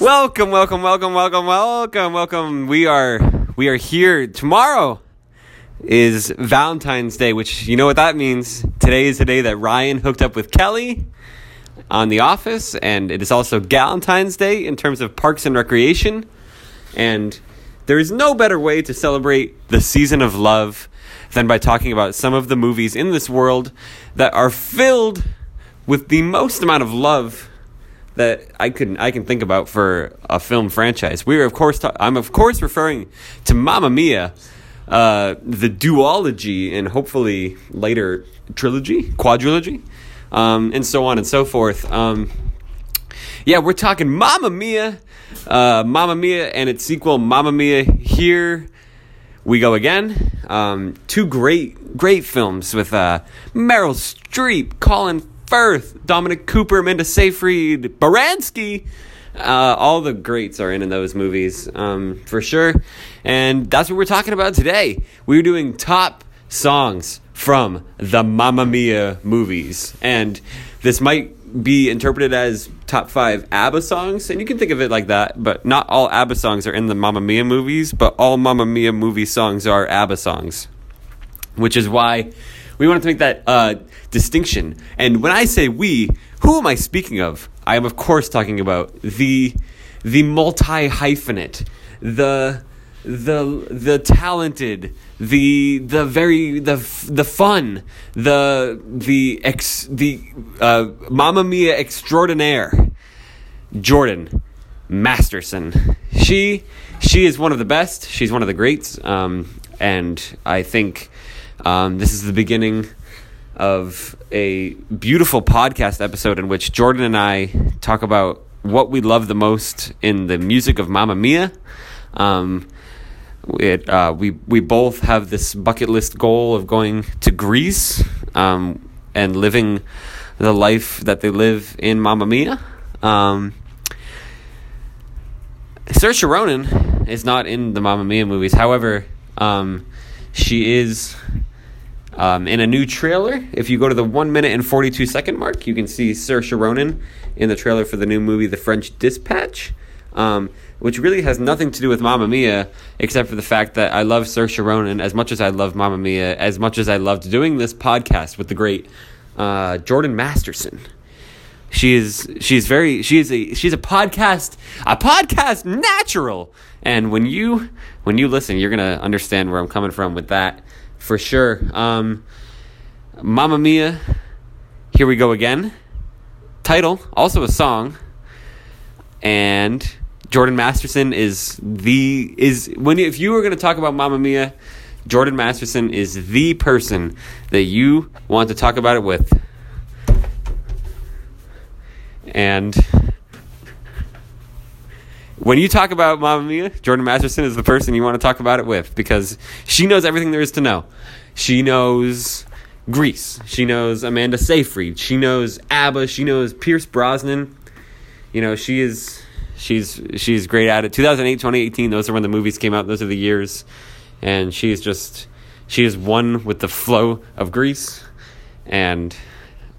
Welcome, welcome, welcome, welcome, welcome, welcome. We are we are here tomorrow is Valentine's Day, which you know what that means. Today is the day that Ryan hooked up with Kelly on The Office, and it is also Galentine's Day in terms of parks and recreation. And there is no better way to celebrate the season of love than by talking about some of the movies in this world that are filled with the most amount of love that I can I can think about for a film franchise. We are of course ta- I'm of course referring to Mamma Mia, uh, the duology and hopefully later trilogy, quadrilogy, um, and so on and so forth. Um, yeah, we're talking Mamma Mia, uh, Mamma Mia, and its sequel Mamma Mia. Here we go again. Um, two great great films with uh, Meryl Streep, Colin Firth, Dominic Cooper, Amanda Seyfried, Baranski. Uh, all the greats are in in those movies um, for sure, and that's what we're talking about today. We're doing top songs from the Mamma Mia movies, and this might be interpreted as top five ABBA songs, and you can think of it like that. But not all ABBA songs are in the Mamma Mia movies, but all Mamma Mia movie songs are ABBA songs, which is why we wanted to make that uh, distinction. And when I say we, who am I speaking of? I am, of course, talking about the the multi hyphenate, the the the talented, the the very the the fun, the the ex the uh, Mamma Mia extraordinaire, Jordan Masterson. She she is one of the best. She's one of the greats, um, and I think um, this is the beginning of a beautiful podcast episode in which Jordan and I talk about what we love the most in the music of Mamma Mia. Um, it, uh, we we both have this bucket list goal of going to Greece um, and living the life that they live in Mamma Mia. Um, Saoirse Ronan is not in the Mamma Mia movies. However, um, she is um, in a new trailer. If you go to the one minute and forty two second mark, you can see Saoirse Ronan in the trailer for the new movie, The French Dispatch. Um, which really has nothing to do with Mamma Mia, except for the fact that I love Saoirse Ronan as much as I love Mamma Mia, as much as I loved doing this podcast with the great uh, Jordan Masterson. She is she's very she is a she's a podcast a podcast natural, and when you when you listen, you're gonna understand where I'm coming from with that for sure. Um, Mamma Mia, here we go again. Title also a song, and Jordan Masterson is the is when if you were going to talk about Mamma Mia, Jordan Masterson is the person that you want to talk about it with. And when you talk about Mamma Mia, Jordan Masterson is the person you want to talk about it with because she knows everything there is to know. She knows Greece. She knows Amanda Seyfried. She knows ABBA. She knows Pierce Brosnan. You know, she is she's she's great at it. 2008, 2018, those are when the movies came out. Those are the years, and she's just she is one with the flow of Greece and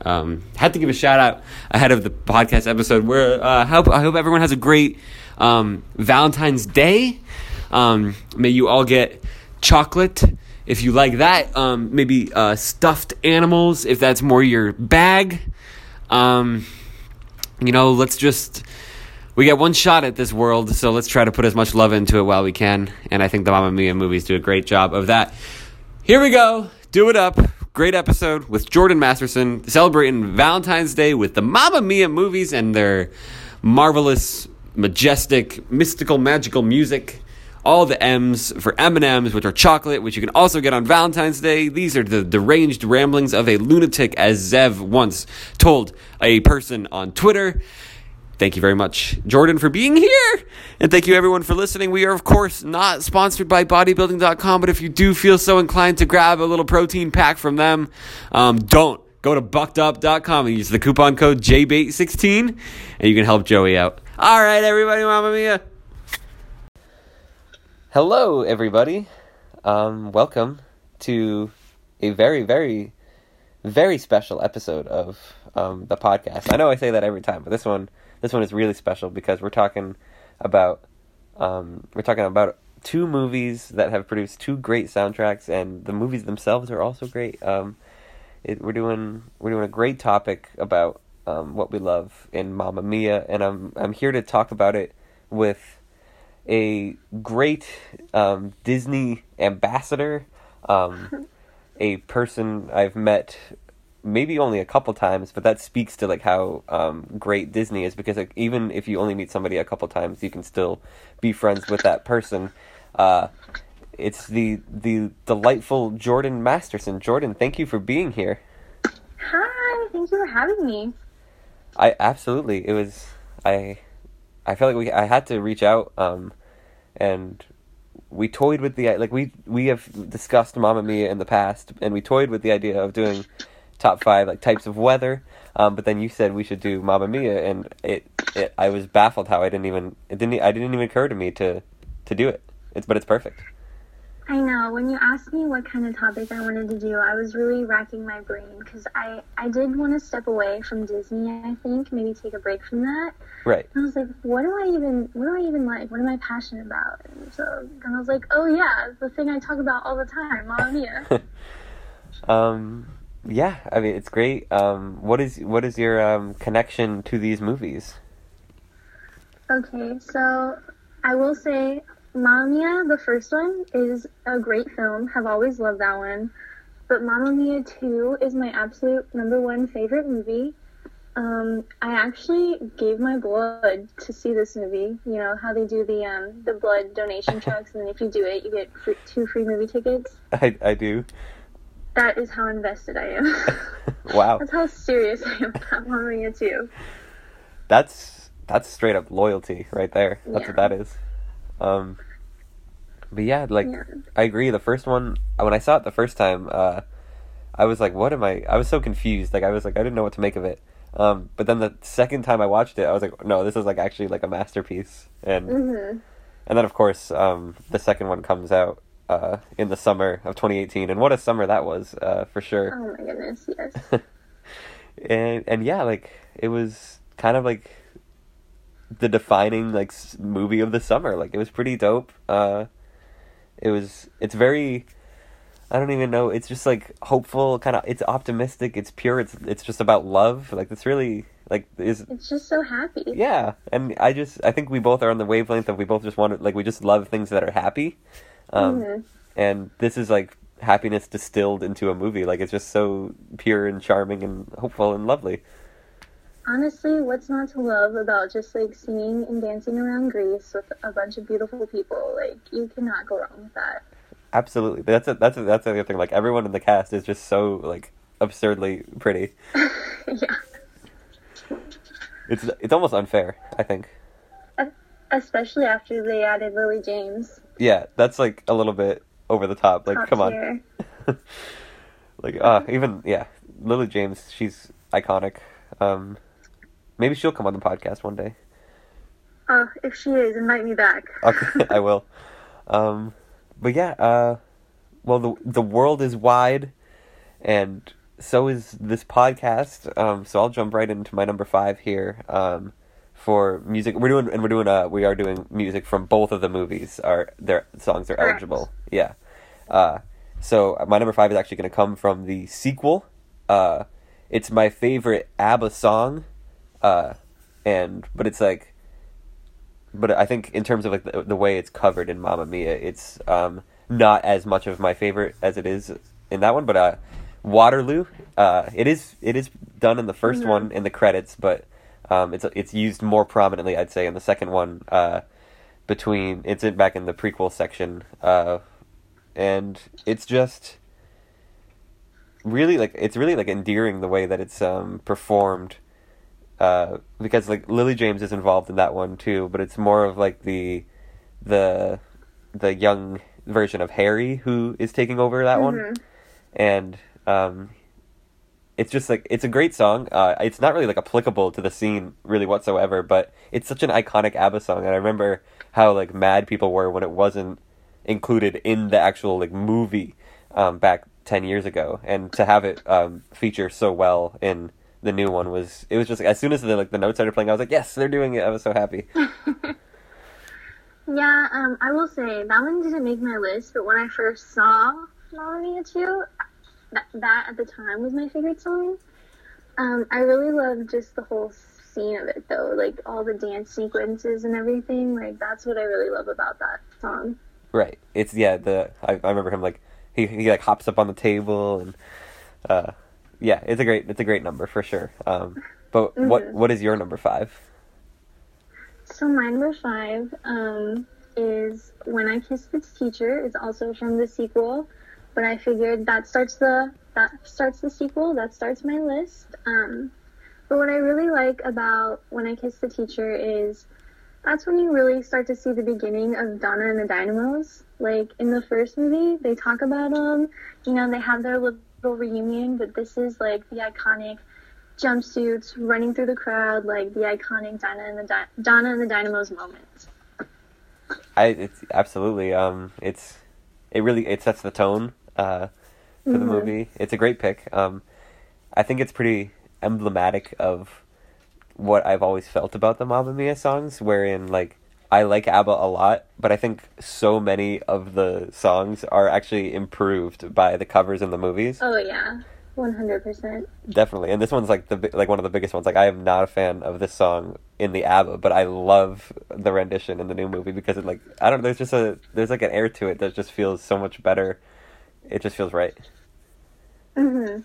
um, had to give a shout out ahead of the podcast episode. Where uh, I hope I hope everyone has a great um, Valentine's Day. Um, may you all get chocolate if you like that. Um, maybe uh, stuffed animals if that's more your bag. Um, you know, let's just we get one shot at this world, so let's try to put as much love into it while we can. And I think the Mamma Mia movies do a great job of that. Here we go. Do it up. Great episode with Jordan Masterson celebrating Valentine's Day with the Mamma Mia movies and their marvelous, majestic, mystical, magical music. All the M's for M&M's, which are chocolate, which you can also get on Valentine's Day. These are the deranged ramblings of a lunatic, as Zev once told a person on Twitter. Thank you very much, Jordan, for being here. And thank you, everyone, for listening. We are, of course, not sponsored by bodybuilding.com, but if you do feel so inclined to grab a little protein pack from them, um, don't. Go to buckedup.com and use the coupon code JBait16, and you can help Joey out. All right, everybody, Mamma Mia. Hello, everybody. Um, welcome to a very, very, very special episode of um, the podcast. I know I say that every time, but this one this one is really special because we're talking about um, we're talking about two movies that have produced two great soundtracks, and the movies themselves are also great. Um, it, we're doing we're doing a great topic about um, what we love in Mamma Mia, and I'm I'm here to talk about it with a great um, Disney ambassador, um, a person I've met maybe only a couple times, but that speaks to like how um, great Disney is because like, even if you only meet somebody a couple times, you can still be friends with that person. Uh, it's the the delightful Jordan Masterson. Jordan, thank you for being here. Hi, thank you for having me. I absolutely it was I I felt like we I had to reach out um and we toyed with the like we we have discussed Mamma Mia in the past and we toyed with the idea of doing top 5 like types of weather um but then you said we should do Mamma Mia and it, it I was baffled how I didn't even it didn't I didn't even occur to me to to do it. It's but it's perfect. I know. When you asked me what kind of topic I wanted to do, I was really racking my brain because I, I did want to step away from Disney. I think maybe take a break from that. Right. And I was like, what do I even what do I even like? What am I passionate about? And so and I was like, oh yeah, the thing I talk about all the time, Mamma Mia. um. Yeah. I mean, it's great. Um. What is what is your um connection to these movies? okay, so I will say Mamma Mia, the first one, is a great film. Have always loved that one. But Mamma Mia 2 is my absolute number one favorite movie. Um, I actually gave my blood to see this movie. You know how they do the um, the blood donation trucks, and if you do it, you get free, two free movie tickets. I I do. That is how invested I am. wow. That's how serious I am about Mamma Mia 2. That's that's straight up loyalty right there. That's Yeah. what that is. Um, but yeah, like Yeah. I agree. The first one, when I saw it the first time, uh, I was like, "What am I?" I was so confused. Like I was like, I didn't know what to make of it. Um, but then the second time I watched it, I was like, "No, this is like actually like a masterpiece." And hmm and then of course, um, the second one comes out uh, in the summer of 2018, and what a summer that was uh, for sure. Oh my goodness, yes. and and yeah, like it was kind of like the defining like movie of the summer. Like it was pretty dope. Uh, it was. It's very. I don't even know. It's just like hopeful, kind of. It's optimistic. It's pure. It's it's just about love. Like it's really like is It's just so happy. yeah. And I just I think we both are on the wavelength of we both just want to like we just love things that are happy. Um, Mhm. and this is like happiness distilled into a movie. Like it's just so pure and charming and hopeful and lovely. Honestly, what's not to love about just like singing and dancing around Greece with a bunch of beautiful people? Like, you cannot go wrong with that. Absolutely, that's a, that's a, that's the other thing. Like everyone in the cast is just so like absurdly pretty. yeah. It's it's almost unfair. I think. Especially after they added Lily James. Yeah, that's like a little bit over the top. Like, top come on. like, uh, even yeah, Lily James, she's iconic. Um, maybe she'll come on the podcast one day. Oh, if she is, invite me back. Okay, I will. Um, but yeah, uh, well, the the world is wide, and so is this podcast. Um, so I'll jump right into my number five here. Um, for music, we're doing and we're doing uh we are doing music from both of the movies. Are their songs are Correct. eligible? Yeah. Uh, so my number five is actually going to come from the sequel. Uh, it's my favorite ABBA song, uh, and but it's like but I think in terms of like the, the way it's covered in Mamma Mia, it's um, not as much of my favorite as it is in that one. But uh, Waterloo, uh, it is it is done in the 1st Mhm. one in the credits, but um, it's it's used more prominently, I'd say, in the second one. Uh, between it's in, back in the prequel section, uh, and it's just really like it's really like endearing the way that it's um, performed uh, because like Lily James is involved in that one too, but it's more of like the the the young version of Harry who is taking over that one, Mhm. and um, it's just like it's a great song. Uh, it's not really like applicable to the scene really whatsoever, but it's such an iconic ABBA song, and I remember how like mad people were when it wasn't included in the actual like movie um, back ten years ago, and to have it um, feature so well in the new one was it was just like, as soon as the like the notes started playing, I was like, yes, they're doing it. I was so happy. Yeah, um, I will say that one didn't make my list, but when I first saw Mamma Mia 2, that, that at the time was my favorite song. Um, I really loved just the whole scene of it, though, like all the dance sequences and everything. Like that's what I really love about that song. Right. It's yeah. The I, I remember him like he he like hops up on the table and uh yeah. It's a great it's a great number for sure. Um, but what Mhm. what is your number five? So my number five um, is When I Kissed the Teacher. It's also from the sequel, but I figured that starts the that starts the sequel. That starts my list. Um, but what I really like about When I Kissed the Teacher is that's when you really start to see the beginning of Donna and the Dynamos. Like in the first movie, they talk about them. You know, they have their little reunion, but this is like the iconic jumpsuits running through the crowd, like the iconic Donna and the Di- Donna and the Dynamos moment. I it's absolutely um it's it really it sets the tone uh for the Mhm. movie. It's a great pick. Um I think it's pretty emblematic of what I've always felt about the Mamma Mia songs wherein like I like ABBA a lot, but I think so many of the songs are actually improved by the covers in the movies. Oh yeah, one hundred percent. Definitely, and this one's like the like one of the biggest ones. Like I am not a fan of this song in the ABBA, but I love the rendition in the new movie because it like I don't. know, There's just a there's like an air to it that just feels so much better. It just feels right. hmm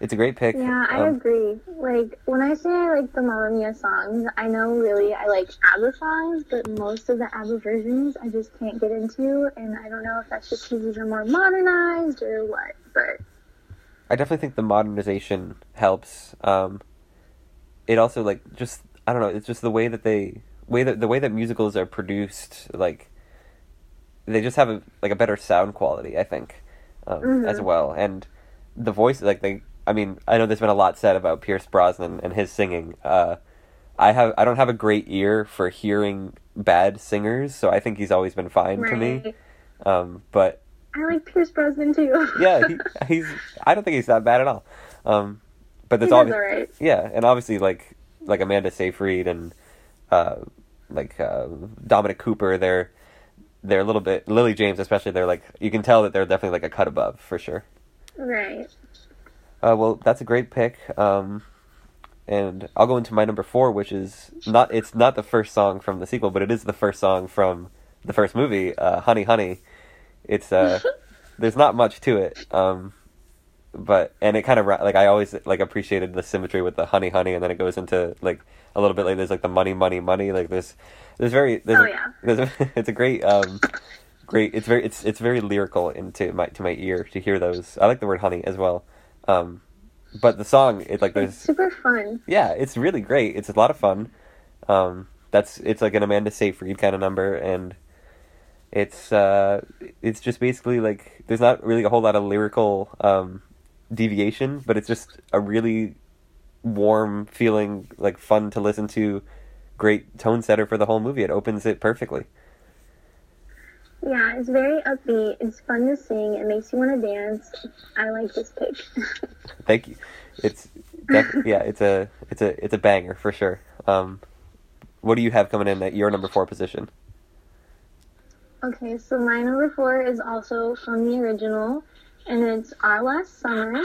It's a great pick. Yeah, I Um, agree. Like when I say I like the Mamma Mia songs, I know really I like ABBA songs, but most of the ABBA versions I just can't get into, and I don't know if that's just because these are more modernized or what. But I definitely think the modernization helps. Um, it also like just I don't know. It's just the way that they way that the way that musicals are produced. Like they just have a like a better sound quality. I think um, as Mhm. well, and the voice like they. I mean, I know there's been a lot said about Pierce Brosnan and his singing. Uh, I have I don't have a great ear for hearing bad singers, so I think he's always been fine to me. Um, but I like Pierce Brosnan too. yeah, he, he's. I don't think he's that bad at all. Um, but he there's always alright. yeah, and obviously like like Amanda Seyfried and uh, like uh, Dominic Cooper, they're they're a little bit Lily James especially. They're like you can tell that they're definitely like a cut above for sure. Right. Uh, well, that's a great pick. Um, and I'll go into my number four, which is not it's not the first song from the sequel, but it is the first song from the first movie, uh, Honey Honey. It's uh, there's not much to it, um, but and it kind of like I always like appreciated the symmetry with the Honey Honey, and then it goes into like a little bit like there's like the money money money like there's there's very there's Oh, yeah. there's a, it's a great um great it's very it's it's very lyrical into my to my ear to hear those I like the word honey as well um but the song it like It's there's super fun. yeah it's really great it's a lot of fun um that's it's like an Amanda Seyfried kind of number and it's uh it's just basically like there's not really a whole lot of lyrical um deviation but it's just a really warm feeling like fun to listen to great tone setter for the whole movie it opens it perfectly Yeah, it's very upbeat. It's fun to sing. It makes you want to dance. I like this pick. Thank you. It's def- yeah, it's a it's a it's a banger for sure. Um, what do you have coming in at your number four position? okay, so my number four is also from the original, and it's Our Last Summer,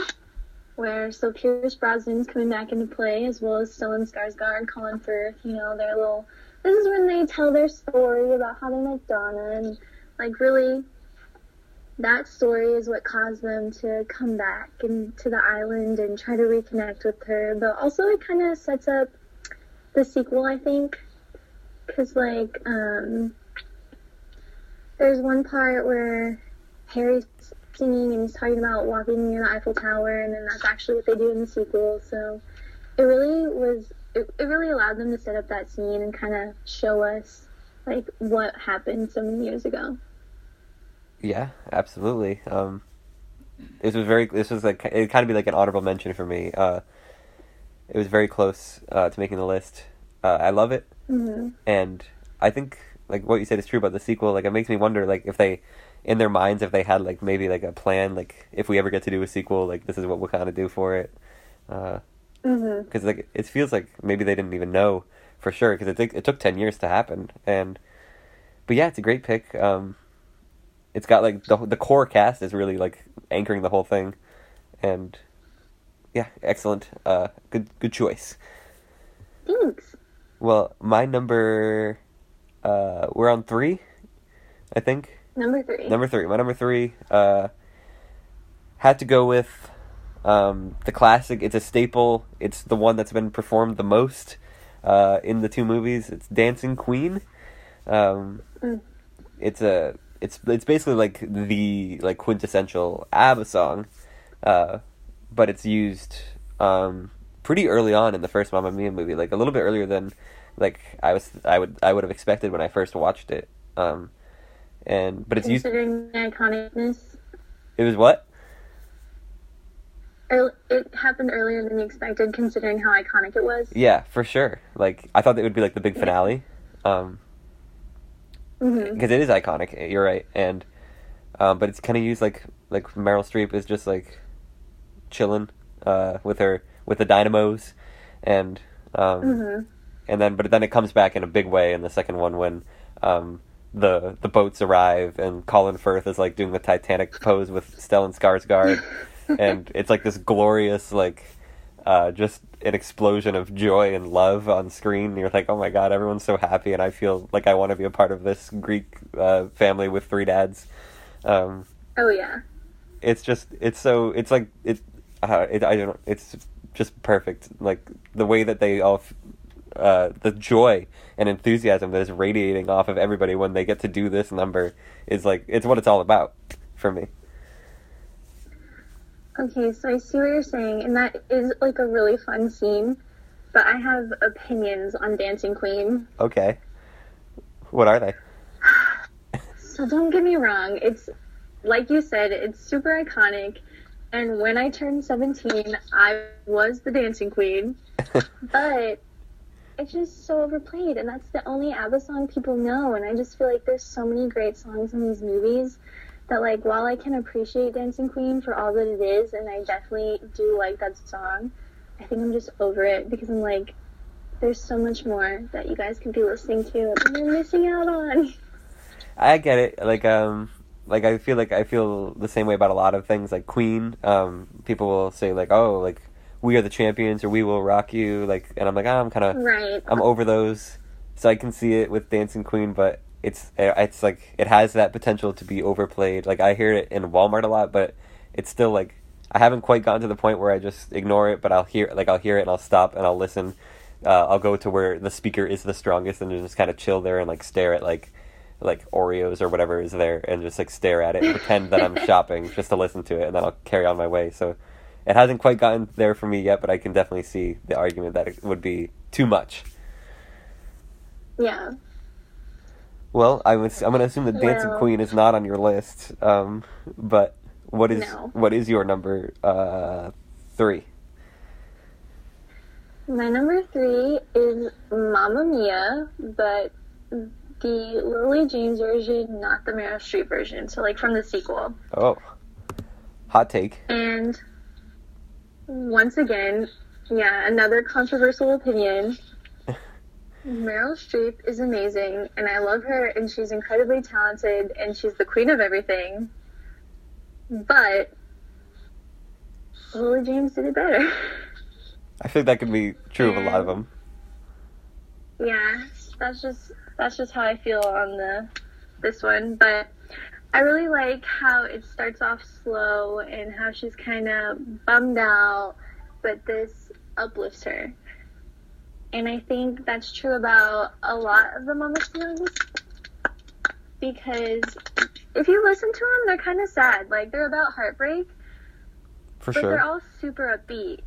where so Pierce Brosnan's coming back into play, as well as Stellan Skarsgård, Colin Firth. You know, their little. This is when they tell their story about how they met Donna, and like really, that story is what caused them to come back and to the island and try to reconnect with her. But also, it kind of sets up the sequel, I think, because like um, there's one part where Harry's singing and he's talking about walking near the Eiffel Tower, and then that's actually what they do in the sequel. So it really was. It, it really allowed them to set up that scene and kind of show us like what happened so many years ago. Yeah, absolutely. Um, this was very. This was like it kind of be like an honorable mention for me. Uh, it was very close uh, to making the list. Uh, I love it, hmm and I think like what you said is true about the sequel. Like it makes me wonder, like if they, in their minds, if they had like maybe like a plan, like if we ever get to do a sequel, like this is what we'll kind of do for it. Uh, Mhm. because like it feels like maybe they didn't even know for sure because it took it took ten years to happen and but yeah, it's a great pick. Um, it's got like the the core cast is really like anchoring the whole thing, and yeah, excellent. Uh, good good choice. Thanks. Well, my number, uh, we're on three, I think. Number three. Number three. My number three uh, had to go with um, the classic. It's a staple. It's the one that's been performed the most uh, in the two movies. It's Dancing Queen. Um, Mm. It's a. It's it's basically like the like quintessential ABBA song, uh, but it's used um, pretty early on in the first Mamma Mia movie, like a little bit earlier than like I was I would I would have expected when I first watched it. Um, and but it's used. Considering the iconicness. It was what? It happened earlier than you expected, considering how iconic it was. Yeah, for sure. Like I thought it would be like the big finale, um, hmm because it is iconic. You're right, and um, but it's kind of used like like Meryl Streep is just like chilling uh, with her with the dynamos, and um, hmm and then but then it comes back in a big way in the second one when um, the the boats arrive and Colin Firth is like doing the Titanic pose with Stellan Skarsgård, and it's like this glorious like uh, just an explosion of joy and love on screen. And You're like, oh my god, everyone's so happy, and I feel like I want to be a part of this Greek uh, family with three dads. Um, Oh yeah. it's just it's so it's like it, uh, it I don't know it's just perfect like the way that they all f- uh the joy and enthusiasm that is radiating off of everybody when they get to do this number is like it's what it's all about for me Okay, so I see what you're saying, and that is like a really fun scene. But I have opinions on Dancing Queen. okay what are they So don't get me wrong, it's like you said, it's super iconic. And when I turned 17, I was the dancing queen. But it's just so overplayed, and that's the only ABBA song people know. And I just feel like there's so many great songs in these movies that, like, while I can appreciate Dancing Queen for all that it is, and I definitely do like that song, I think I'm just over it because I'm like, there's so much more that you guys could be listening to and you're missing out on. I get it. Like um like I feel like I feel the same way about a lot of things like Queen. Um people will say like, "Oh, like we are the champions or we will rock you." Like and I'm like, oh, "I'm kind of Right. I'm over those." So I can see it with Dancing Queen, but it's it's like it has that potential to be overplayed. Like I hear it in Walmart a lot, but it's still like I haven't quite gotten to the point where I just ignore it, but I'll hear like I'll hear it and I'll stop and I'll listen. Uh, I'll go to where the speaker is the strongest and just kind of chill there and like stare at like like Oreos or whatever is there and just like stare at it and pretend that I'm shopping just to listen to it and then I'll carry on my way. So it hasn't quite gotten there for me yet, but I can definitely see the argument that it would be too much. Yeah. Well, I was I'm gonna assume that Dancing Well- Queen is not on your list. Um, but what is No. what is your number uh, three? My number three is Mamma Mia, but the Lily James version, not the Meryl Streep version. So, like, from the sequel. Oh, hot take. And once again, yeah, another controversial opinion. Meryl Streep is amazing, and I love her, and she's incredibly talented, and she's the queen of everything. But Lily James did it better. I think that could be true of a lot of them. yeah, that's just that's just how I feel on the this one. But I really like how it starts off slow and how she's kind of bummed out, but this uplifts her. And I think that's true about a lot of the Mama songs because if you listen to them, they're kind of sad. Like they're about heartbreak, For sure. but they're all super upbeat.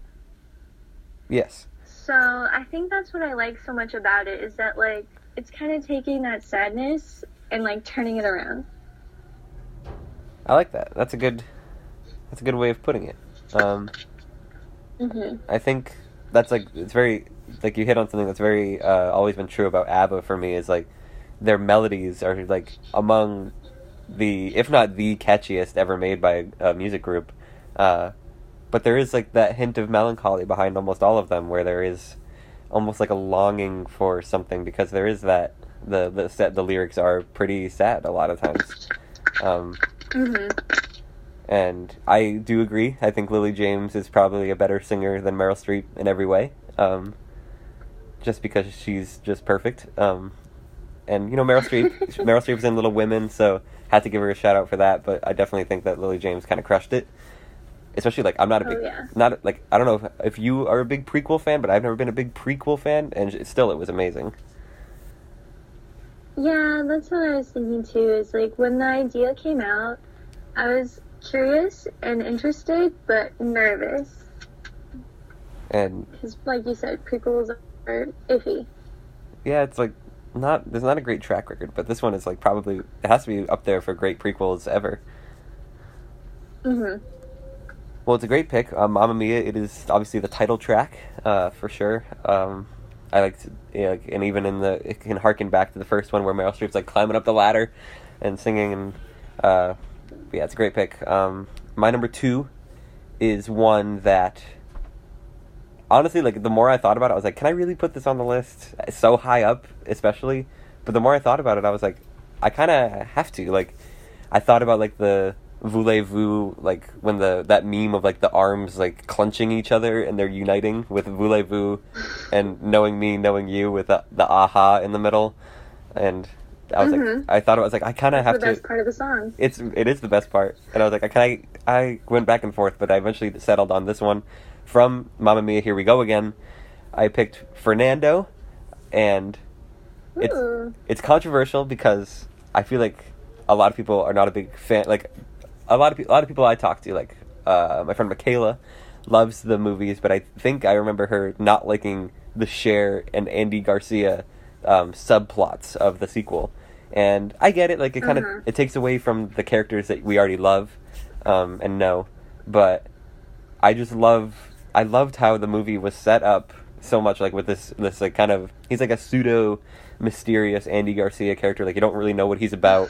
Yes. So I think that's what I like so much about it is that like it's kind of taking that sadness and like turning it around. I like that. That's a good. That's a good way of putting it. Um, hmm I think that's like it's very like you hit on something that's very uh, always been true about ABBA for me is like their melodies are like among the if not the catchiest ever made by a, a music group. Uh, but there is like that hint of melancholy behind almost all of them, where there is almost like a longing for something because there is that the the set the lyrics are pretty sad a lot of times. Um, hmm and I do agree. I think Lily James is probably a better singer than Meryl Streep in every way. Um, just because she's just perfect. Um, and you know Meryl Streep, Meryl Streep was in Little Women, so had to give her a shout out for that. But I definitely think that Lily James kind of crushed it. Especially like I'm not a Oh, big, yeah. not like I don't know if, if you are a big prequel fan, but I've never been a big prequel fan, and still it was amazing. Yeah, that's what I was thinking too. Is like when the idea came out, I was curious and interested, but nervous And because, like you said, prequels are iffy. yeah, it's like not there's not a great track record, but this one is like probably it has to be up there for great prequels ever. hmm Well, it's a great pick. Um, Mamma Mia. It is obviously the title track, uh, for sure. Um, I like to, yeah, like, and even in the, it can harken back to the first one where Meryl Streep's like climbing up the ladder and singing, and uh, yeah, it's a great pick. Um, my number two is one that, honestly, like the more I thought about it, I was like, can I really put this on the list? It's so high up, especially. But the more I thought about it, I was like, I kind of have to. Like, I thought about like the voulez-vous, like when the that meme of like the arms like clenching each other and they're uniting with voulez-vous, and knowing me, knowing you with the, the aha in the middle, and I was like, Mhm. I thought it was like I kind of The have to. best part of the song. It's it is the best part, and I was like, I can I I went back and forth, but I eventually settled on this one from mama Mia. Here we go again. I picked Fernando, and it's Ooh. it's controversial because I feel like a lot of people are not a big fan. Like a lot of people, a lot of people I talk to, like uh, my friend Michaela, loves the movies, but I think I remember her not liking the Cher and Andy Garcia um, subplots of the sequel. And I get it; like it kind of Mhm. it takes away from the characters that we already love um, and know. But I just love I loved how the movie was set up so much like with this this like kind of he's like a pseudo mysterious Andy Garcia character like you don't really know what he's about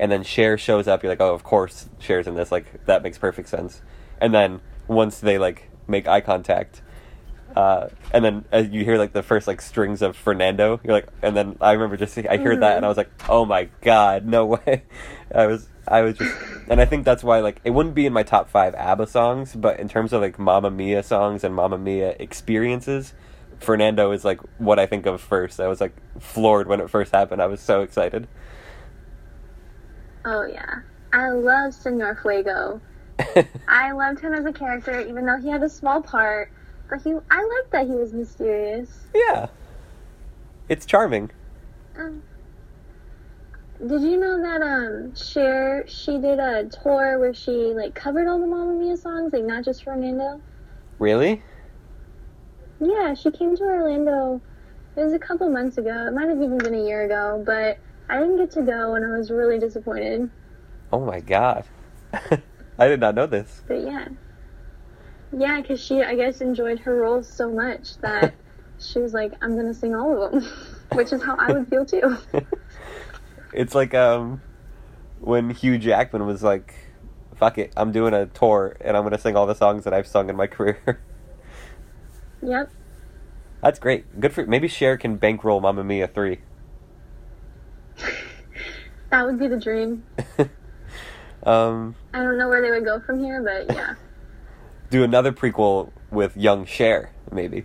and then Cher shows up you're like oh of course Cher's in this like that makes perfect sense. And then once they like make eye contact uh, and then as you hear like the first like strings of Fernando you're like and then I remember just I heard that and I was like oh my god no way. I was I was just and I think that's why like it wouldn't be in my top five ABBA songs but in terms of like Mamma Mia songs and Mamma Mia experiences Fernando is like what I think of first. I was like floored when it first happened. I was so excited Oh yeah, I love Senor Fuego. I loved him as a character, even though he had a small part. But he, I liked that he was mysterious. yeah it's charming Um, did you know that um Cher she did a tour where she like covered all the Mamma Mia songs, like not just Fernando? really Yeah, she came to Orlando. It was a couple months ago. It might have even been a year ago, but I didn't get to go, and I was really disappointed. oh my god I did not know this But yeah, yeah, because she I guess enjoyed her roles so much that she was like, I'm gonna sing all of them, which is how I would feel too. it's like um when Hugh Jackman was like, "Fuck it, I'm doing a tour and I'm gonna sing all the songs that I've sung in my career." Yep. That's great. Good for maybe Cher can bankroll Mamma Mia three. That would be the dream. um, I don't know where they would go from here, but yeah. do another prequel with young Cher, maybe.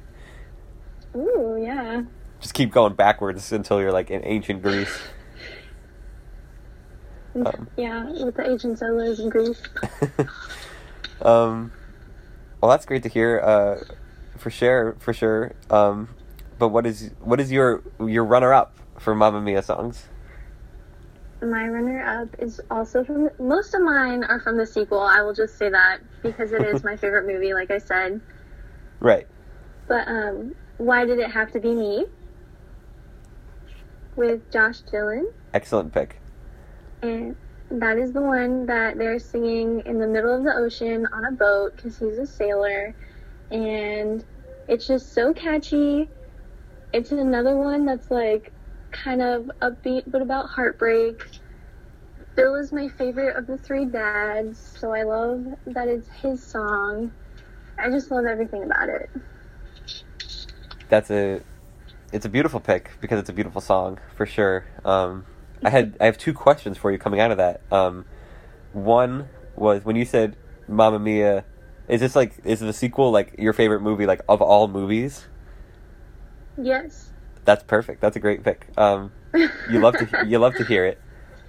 Ooh, yeah. Just keep going backwards until you're like in ancient Greece. Um. yeah, with the ancient settlers in Greece. um, well, that's great to hear. Uh, for Cher, for sure. Um, but what is what is your your runner up for Mamma Mia songs? My runner up is also from. Most of mine are from the sequel. I will just say that because it is my favorite movie, like I said. Right. But um, why did it have to be me? With Josh Dylan, Excellent pick. and that is the one that they're singing in the middle of the ocean on a boat because he's a sailor, and it's just so catchy. It's another one that's like kind of upbeat but about heartbreak. Bill is my favorite of the three dads, so I love that it's his song. I just love everything about it. That's a it's a beautiful pick because it's a beautiful song for sure. Um, I had I have two questions for you coming out of that. Um, one was when you said Mamma Mia. Is this like is the sequel like your favorite movie like of all movies? Yes. That's perfect. That's a great pick. Um, you love to you love to hear it.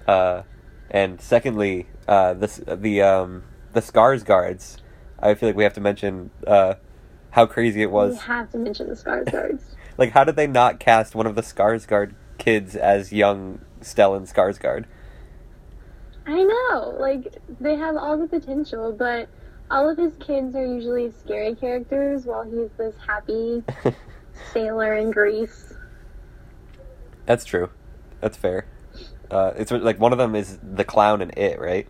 Uh, and secondly, uh, the the um, the Skarsgårds. I feel like we have to mention uh, how crazy it was. We have to mention the Skarsgårds. like, how did they not cast one of the Skarsgård kids as young Stellan Skarsgård? I know, like they have all the potential, but all of his kids are usually scary characters, while he's this happy sailor in Greece. That's true. That's fair. Uh, it's like one of them is the clown in it, right?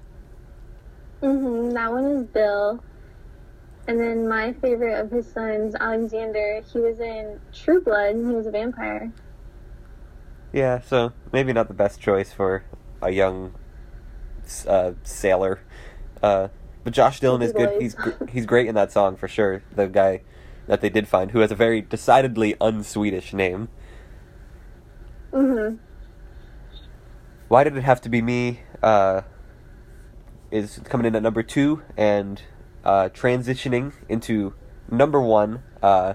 Mhm. That one is Bill. And then my favorite of his sons, Alexander, he was in True Blood and he was a vampire. Yeah, so maybe not the best choice for a young uh, sailor. Uh, but Josh Dylan is good. He's gr- he's great in that song for sure. The guy that they did find, who has a very decidedly unswedish name. Mhm. Why did it have to be me? Uh, is coming in at number two and uh, transitioning into number one. Uh,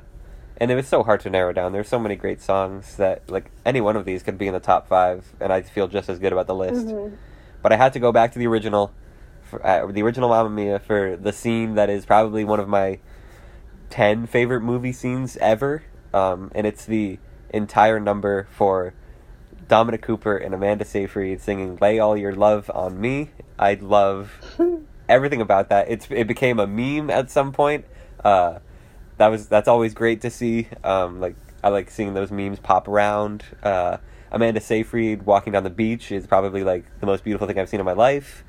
and it was so hard to narrow down. There's so many great songs that like any one of these could be in the top five, and I feel just as good about the list. Mhm. But I had to go back to the original, for, uh, the original Mamma Mia for the scene that is probably one of my ten favorite movie scenes ever, um, and it's the entire number for Dominic Cooper and Amanda Seyfried singing "Lay All Your Love on Me." I love everything about that. It's it became a meme at some point. Uh, that was that's always great to see. Um, like I like seeing those memes pop around. Uh, Amanda Seyfried walking down the beach is probably like the most beautiful thing I've seen in my life.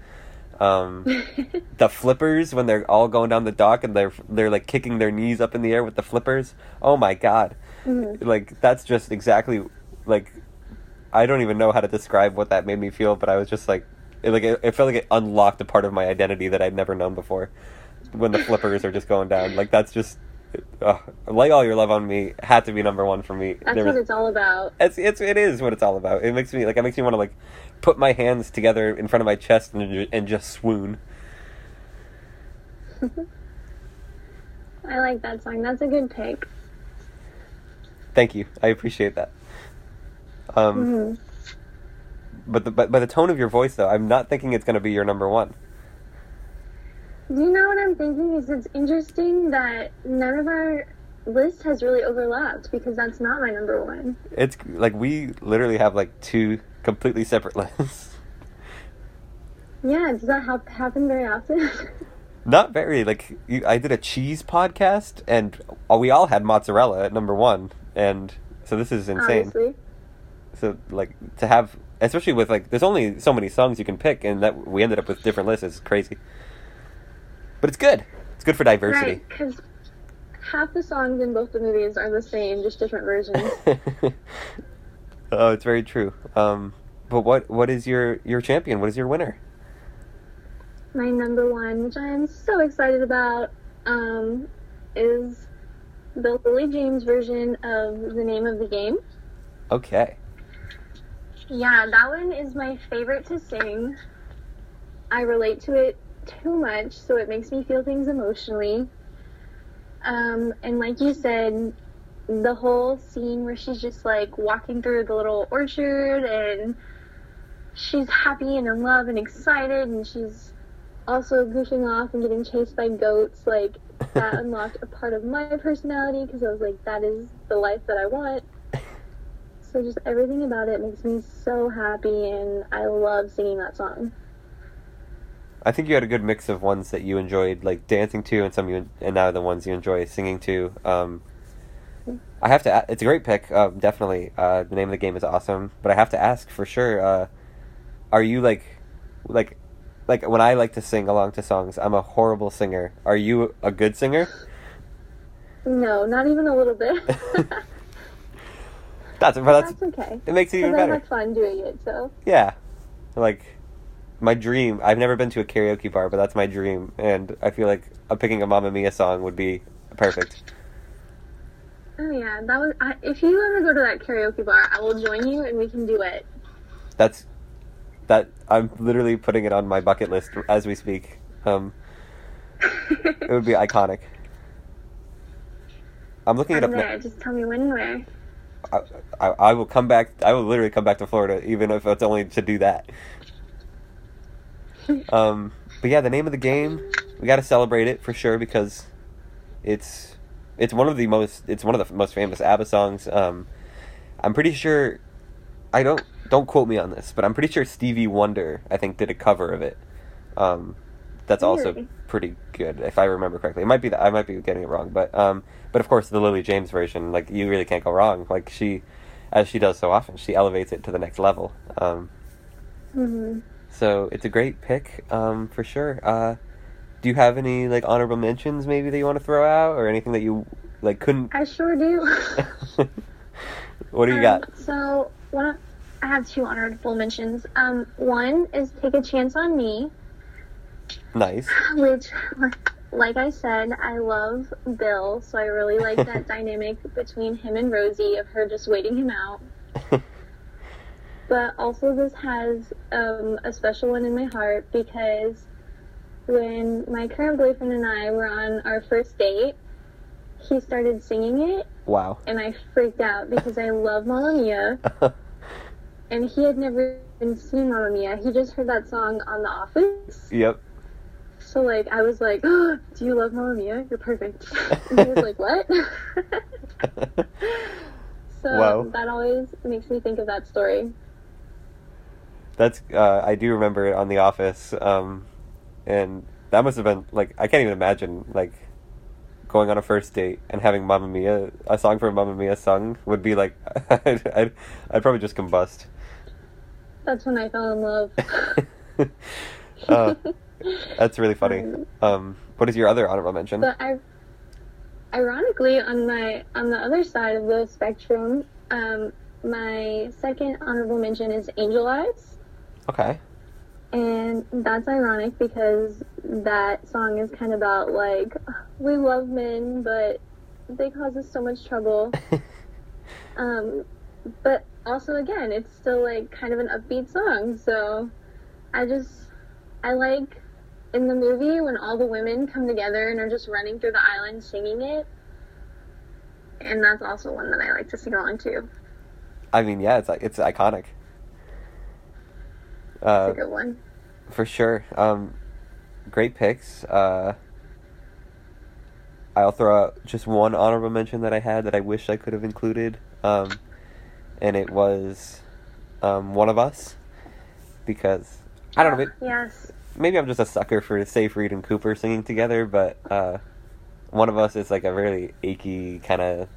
Um, the flippers when they're all going down the dock and they're they're like kicking their knees up in the air with the flippers. Oh my god! Mhm. Like that's just exactly like I don't even know how to describe what that made me feel, but I was just like it, like it, it felt like it unlocked a part of my identity that I'd never known before. When the flippers are just going down, like that's just uh, all your love on me had to be number one for me. That's what it's all about. it's it's it is what it's all about. It makes me like it makes me want to like put my hands together in front of my chest and and just swoon. I like that song. That's a good pick. Thank you, I appreciate that. Um, Mhm. but the, but by the tone of your voice though, I'm not thinking it's gonna be your number one. Do you know what I'm thinking? Is it's interesting that none of our list has really overlapped because that's not my number one. It's like we literally have like two completely separate lists. Yeah, does that hap- happen very often? Not very. Like you, I did a cheese podcast, and we all had mozzarella at number one, and so this is insane. Honestly. So like to have, especially with like, there's only so many songs you can pick, and that we ended up with different lists. It's crazy, but it's good. It's good for diversity. Right, because half the songs in both the movies are the same, just different versions. oh, it's very true. Um, but what what is your your champion? What is your winner? my number one, which I am so excited about, um, is the Lily James version of The Name of the Game. Okay. Yeah, that one is my favorite to sing. I relate to it too much, so it makes me feel things emotionally. Um, and like you said, the whole scene where she's just like walking through the little orchard and she's happy and in love and excited and she's also goofing off and getting chased by goats, like that unlocked a part of my personality because I was like, that is the life that I want. So just everything about it makes me so happy, and I love singing that song. I think you had a good mix of ones that you enjoyed like dancing to, and some you and now the ones you enjoy singing to. Um, I have to. a- It's a great pick, um, definitely. Uh, the name of the game is awesome, but I have to ask for sure. Uh, are you like, like, like when I like to sing along to songs? I'm a horrible singer. Are you a good singer? No, not even a little bit. That's that's That's okay. it makes it even Because I better. have fun doing it, so. Yeah, like my dream. I've never been to a karaoke bar, but that's my dream, and I feel like picking a Mamma Mia song would be perfect. Oh yeah, that was. I, if you ever go to that karaoke bar, I will join you and we can do it. That's that. I'm literally putting it on my bucket list as we speak. Um, it would be iconic. I'm looking it I'm up there. now. Just tell me when and where. I, I, I will come back. I will literally come back to Florida, even if it's only to do that. Um, but yeah, the name of the game, we got to celebrate it for sure because it's it's one of the most it's one of the most famous ABBA songs. Um, I'm pretty sure. I don't don't quote me on this, but I'm pretty sure Stevie Wonder I think did a cover of it. Um, that's also pretty good if I remember correctly. It might be that I might be getting it wrong, but um, but of course the Lily James version, like you really can't go wrong. Like she, as she does so often, she elevates it to the next level. Um, hmm so it's a great pick um, for sure. Uh, do you have any like honorable mentions maybe that you want to throw out, or anything that you like couldn't? I sure do. what do you Um, got? So one, of, I have two honorable mentions. Um, one is "Take a Chance on Me," Nice. which, like I said, I love Bill, so I really like that dynamic between him and Rosie of her just waiting him out. But also, this has um, a special one in my heart because when my current boyfriend and I were on our first date, he started singing it, wow. and I freaked out because I love Mamma Mia, and he had never even seen Mamma Mia. He just heard that song on The Office. yep. So, like, I was like, oh, Do you love Mamma Mia? You're perfect. And he was like, What? so, Wow. that always makes me think of that story. That's uh, I do remember it on The Office, um, and that must have been like I can't even imagine like going on a first date and having Mamma Mia a song for Mamma Mia sung would be like I'd, I'd I'd probably just combust. That's when I fell in love. uh, that's really funny. Um, what is your other honorable mention? But I, ironically, on my on the other side of the spectrum, um, my second honorable mention is Angel Eyes, Okay. and that's ironic because that song is kind of about like we love men, but they cause us so much trouble. Um, but also, again, it's still like kind of an upbeat song. So I just, I like in the movie when all the women come together and are just running through the island singing it. And that's also one that I like to sing along to. I mean, yeah, it's like it's iconic. It's Uh, a good one. for sure. Um, great picks. Uh, I'll throw out just one honorable mention that I had that I wish I could have included, um, and it was um, one of us because I don't know. Maybe, Yes. Maybe I'm just a sucker for Seyfried and Cooper singing together, but uh, one of us is like a really achy kind of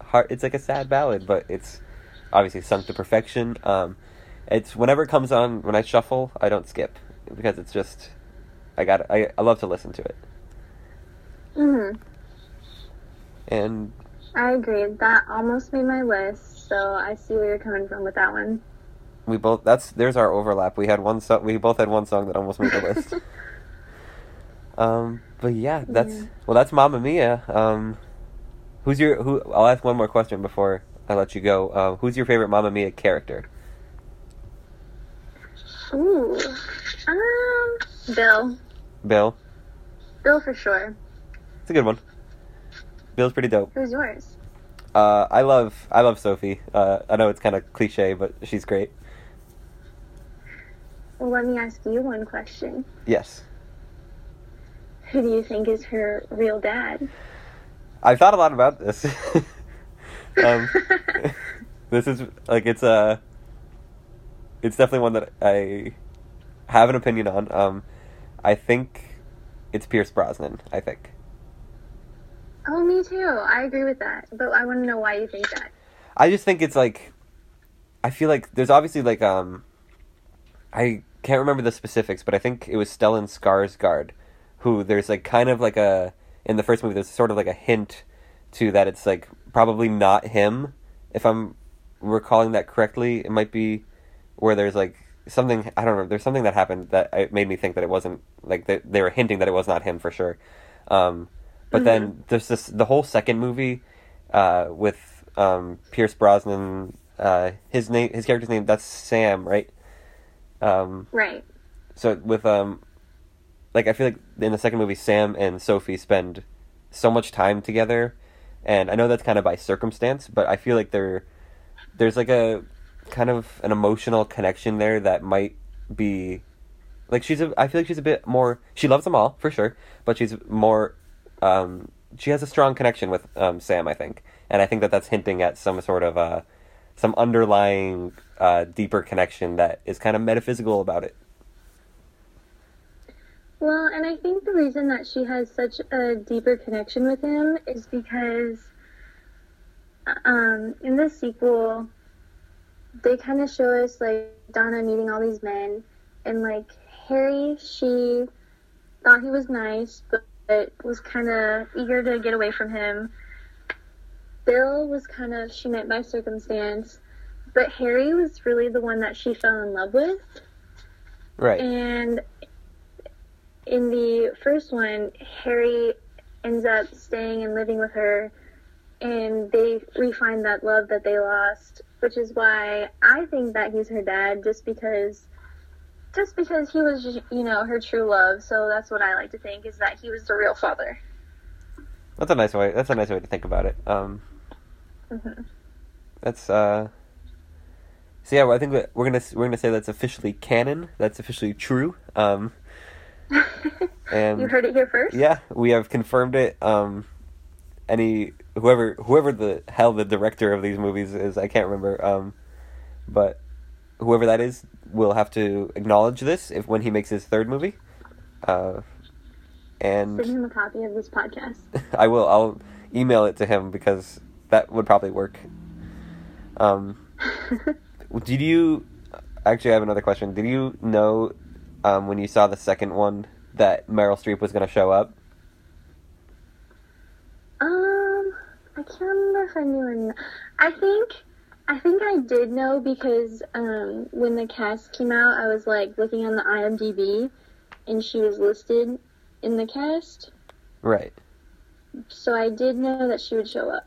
heart. It's like a sad ballad, but it's obviously sung to perfection. Um, it's whenever it comes on when I shuffle, I don't skip because it's just I got I I love to listen to it. hmm And I agree. That almost made my list, so I see where you're coming from with that one. We both that's there's our overlap. We had one song. We both had one song that almost made the list. um, but yeah, that's Yeah. well, that's Mamma Mia. Um, who's your who? I'll ask one more question before I let you go. Uh, who's your favorite Mamma Mia character? Ooh. Um, Bill. Bill. Bill for sure. It's a good one. Bill's pretty dope. Who's yours? Uh, I love I love Sophie. Uh, I know it's kind of cliche, but she's great. Well, let me ask you one question. Yes, Who do you think is her real dad? I've thought a lot about this. um, this is like it's a. It's definitely one that I have an opinion on. Um, I think it's Pierce Brosnan. I think. Oh, me too. I agree with that. But I want to know why you think that. I just think it's like I feel like there's obviously like um I can't remember the specifics, but I think it was Stellan Skarsgård who there's like kind of like a in the first movie there's sort of like a hint to that it's like probably not him if I'm recalling that correctly. It might be where there's like something I don't know. There's something that happened that made me think that it wasn't like they, they were hinting that it was not him for sure. Um, but Mhm. then there's this the whole second movie uh, with um, Pierce Brosnan. Uh, his name, his character's name, that's Sam, right? Um, Right. so with um, like I feel like in the second movie, Sam and Sophie spend so much time together, and I know that's kind of by circumstance, but I feel like there, there's like a kind of an emotional connection there that might be, like she's a. I feel like she's a bit more. She loves them all for sure, but she's more. Um, she has a strong connection with um, Sam, I think, and I think that that's hinting at some sort of uh, some underlying uh, deeper connection that is kind of metaphysical about it. Well, and I think the reason that she has such a deeper connection with him is because um, in the sequel, they kind of show us like Donna meeting all these men, and like Harry, she thought he was nice, but, was kind of eager to get away from him. Bill was kind of she met by circumstance, but Harry was really the one that she fell in love with. Right. And in the first one, Harry ends up staying and living with her, and they refine that love that they lost, which is why I think that he's her dad, just because. Just because he was, you know, her true love, so that's what I like to think is that he was the real father. That's a nice way. That's a nice way to think about it. Um, hmm that's uh. So yeah, well, I think we're gonna we're gonna say that's officially canon. That's officially true. Um, And- you heard it here first. yeah, we have confirmed it. Um, any whoever whoever the hell the director of these movies is, I can't remember. Um, but whoever that is will have to acknowledge this if when he makes his third movie. Uh, and Send him a copy of this podcast. I will. I'll email it to him because that would probably work. Um, did you? Actually, I have another question. Did you know um, when you saw the second one that Meryl Streep was going to show up? Um, I can't remember if I knew or not. I think, I think I did know because um, when the cast came out, I was like looking on the IMDb, and she was listed in the cast, Right. so I did know that she would show up.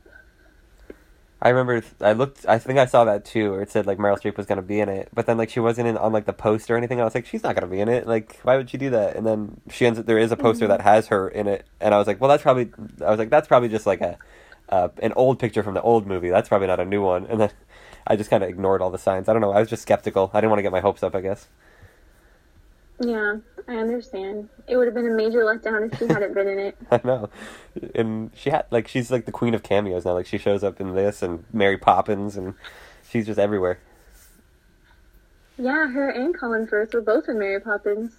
I remember. I looked. I think I saw that too, where it said like Meryl Streep was going to be in it, but then like she wasn't in on like the poster or anything. I was like, she's not going to be in it. Like, why would she do that? And then she ends. up There is a poster that has her in it, and I was like, well, that's probably. I was like, that's probably just like a, uh, an old picture from the old movie. That's probably not a new one. And then I just kind of ignored all the signs. I don't know. I was just skeptical. I didn't want to get my hopes up. I guess. Yeah, I understand. It would have been a major letdown if she hadn't been in it. I know. And she had like she's like the queen of cameos now. Like she shows up in this and Mary Poppins, and she's just everywhere. Yeah, her and Colin Firth were both in Mary Poppins.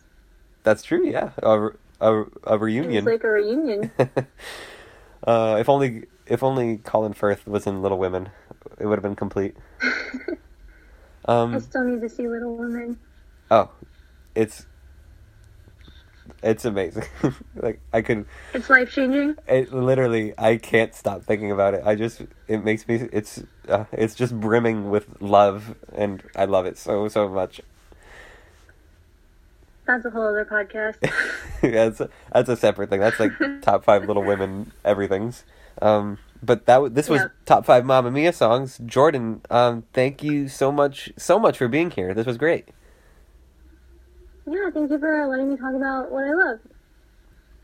That's true. Yeah, a a, a reunion. was like a reunion. uh, if only if only Colin Firth was in Little Women, it would have been complete. I Um, still need to see Little Women. oh, it's it's amazing. like I could, It's life changing. it literally I can't stop thinking about it. I just it makes me it's uh, it's just brimming with love, and I love it so so much. That's a whole other podcast. yeah, that's a, that's a separate thing. That's like top five Little Women everything's. Um, but that this was Yeah. top five Mamma Mia songs. Jordan, um, thank you so much so much for being here. This was great. Yeah, thank you for letting me talk about what I love.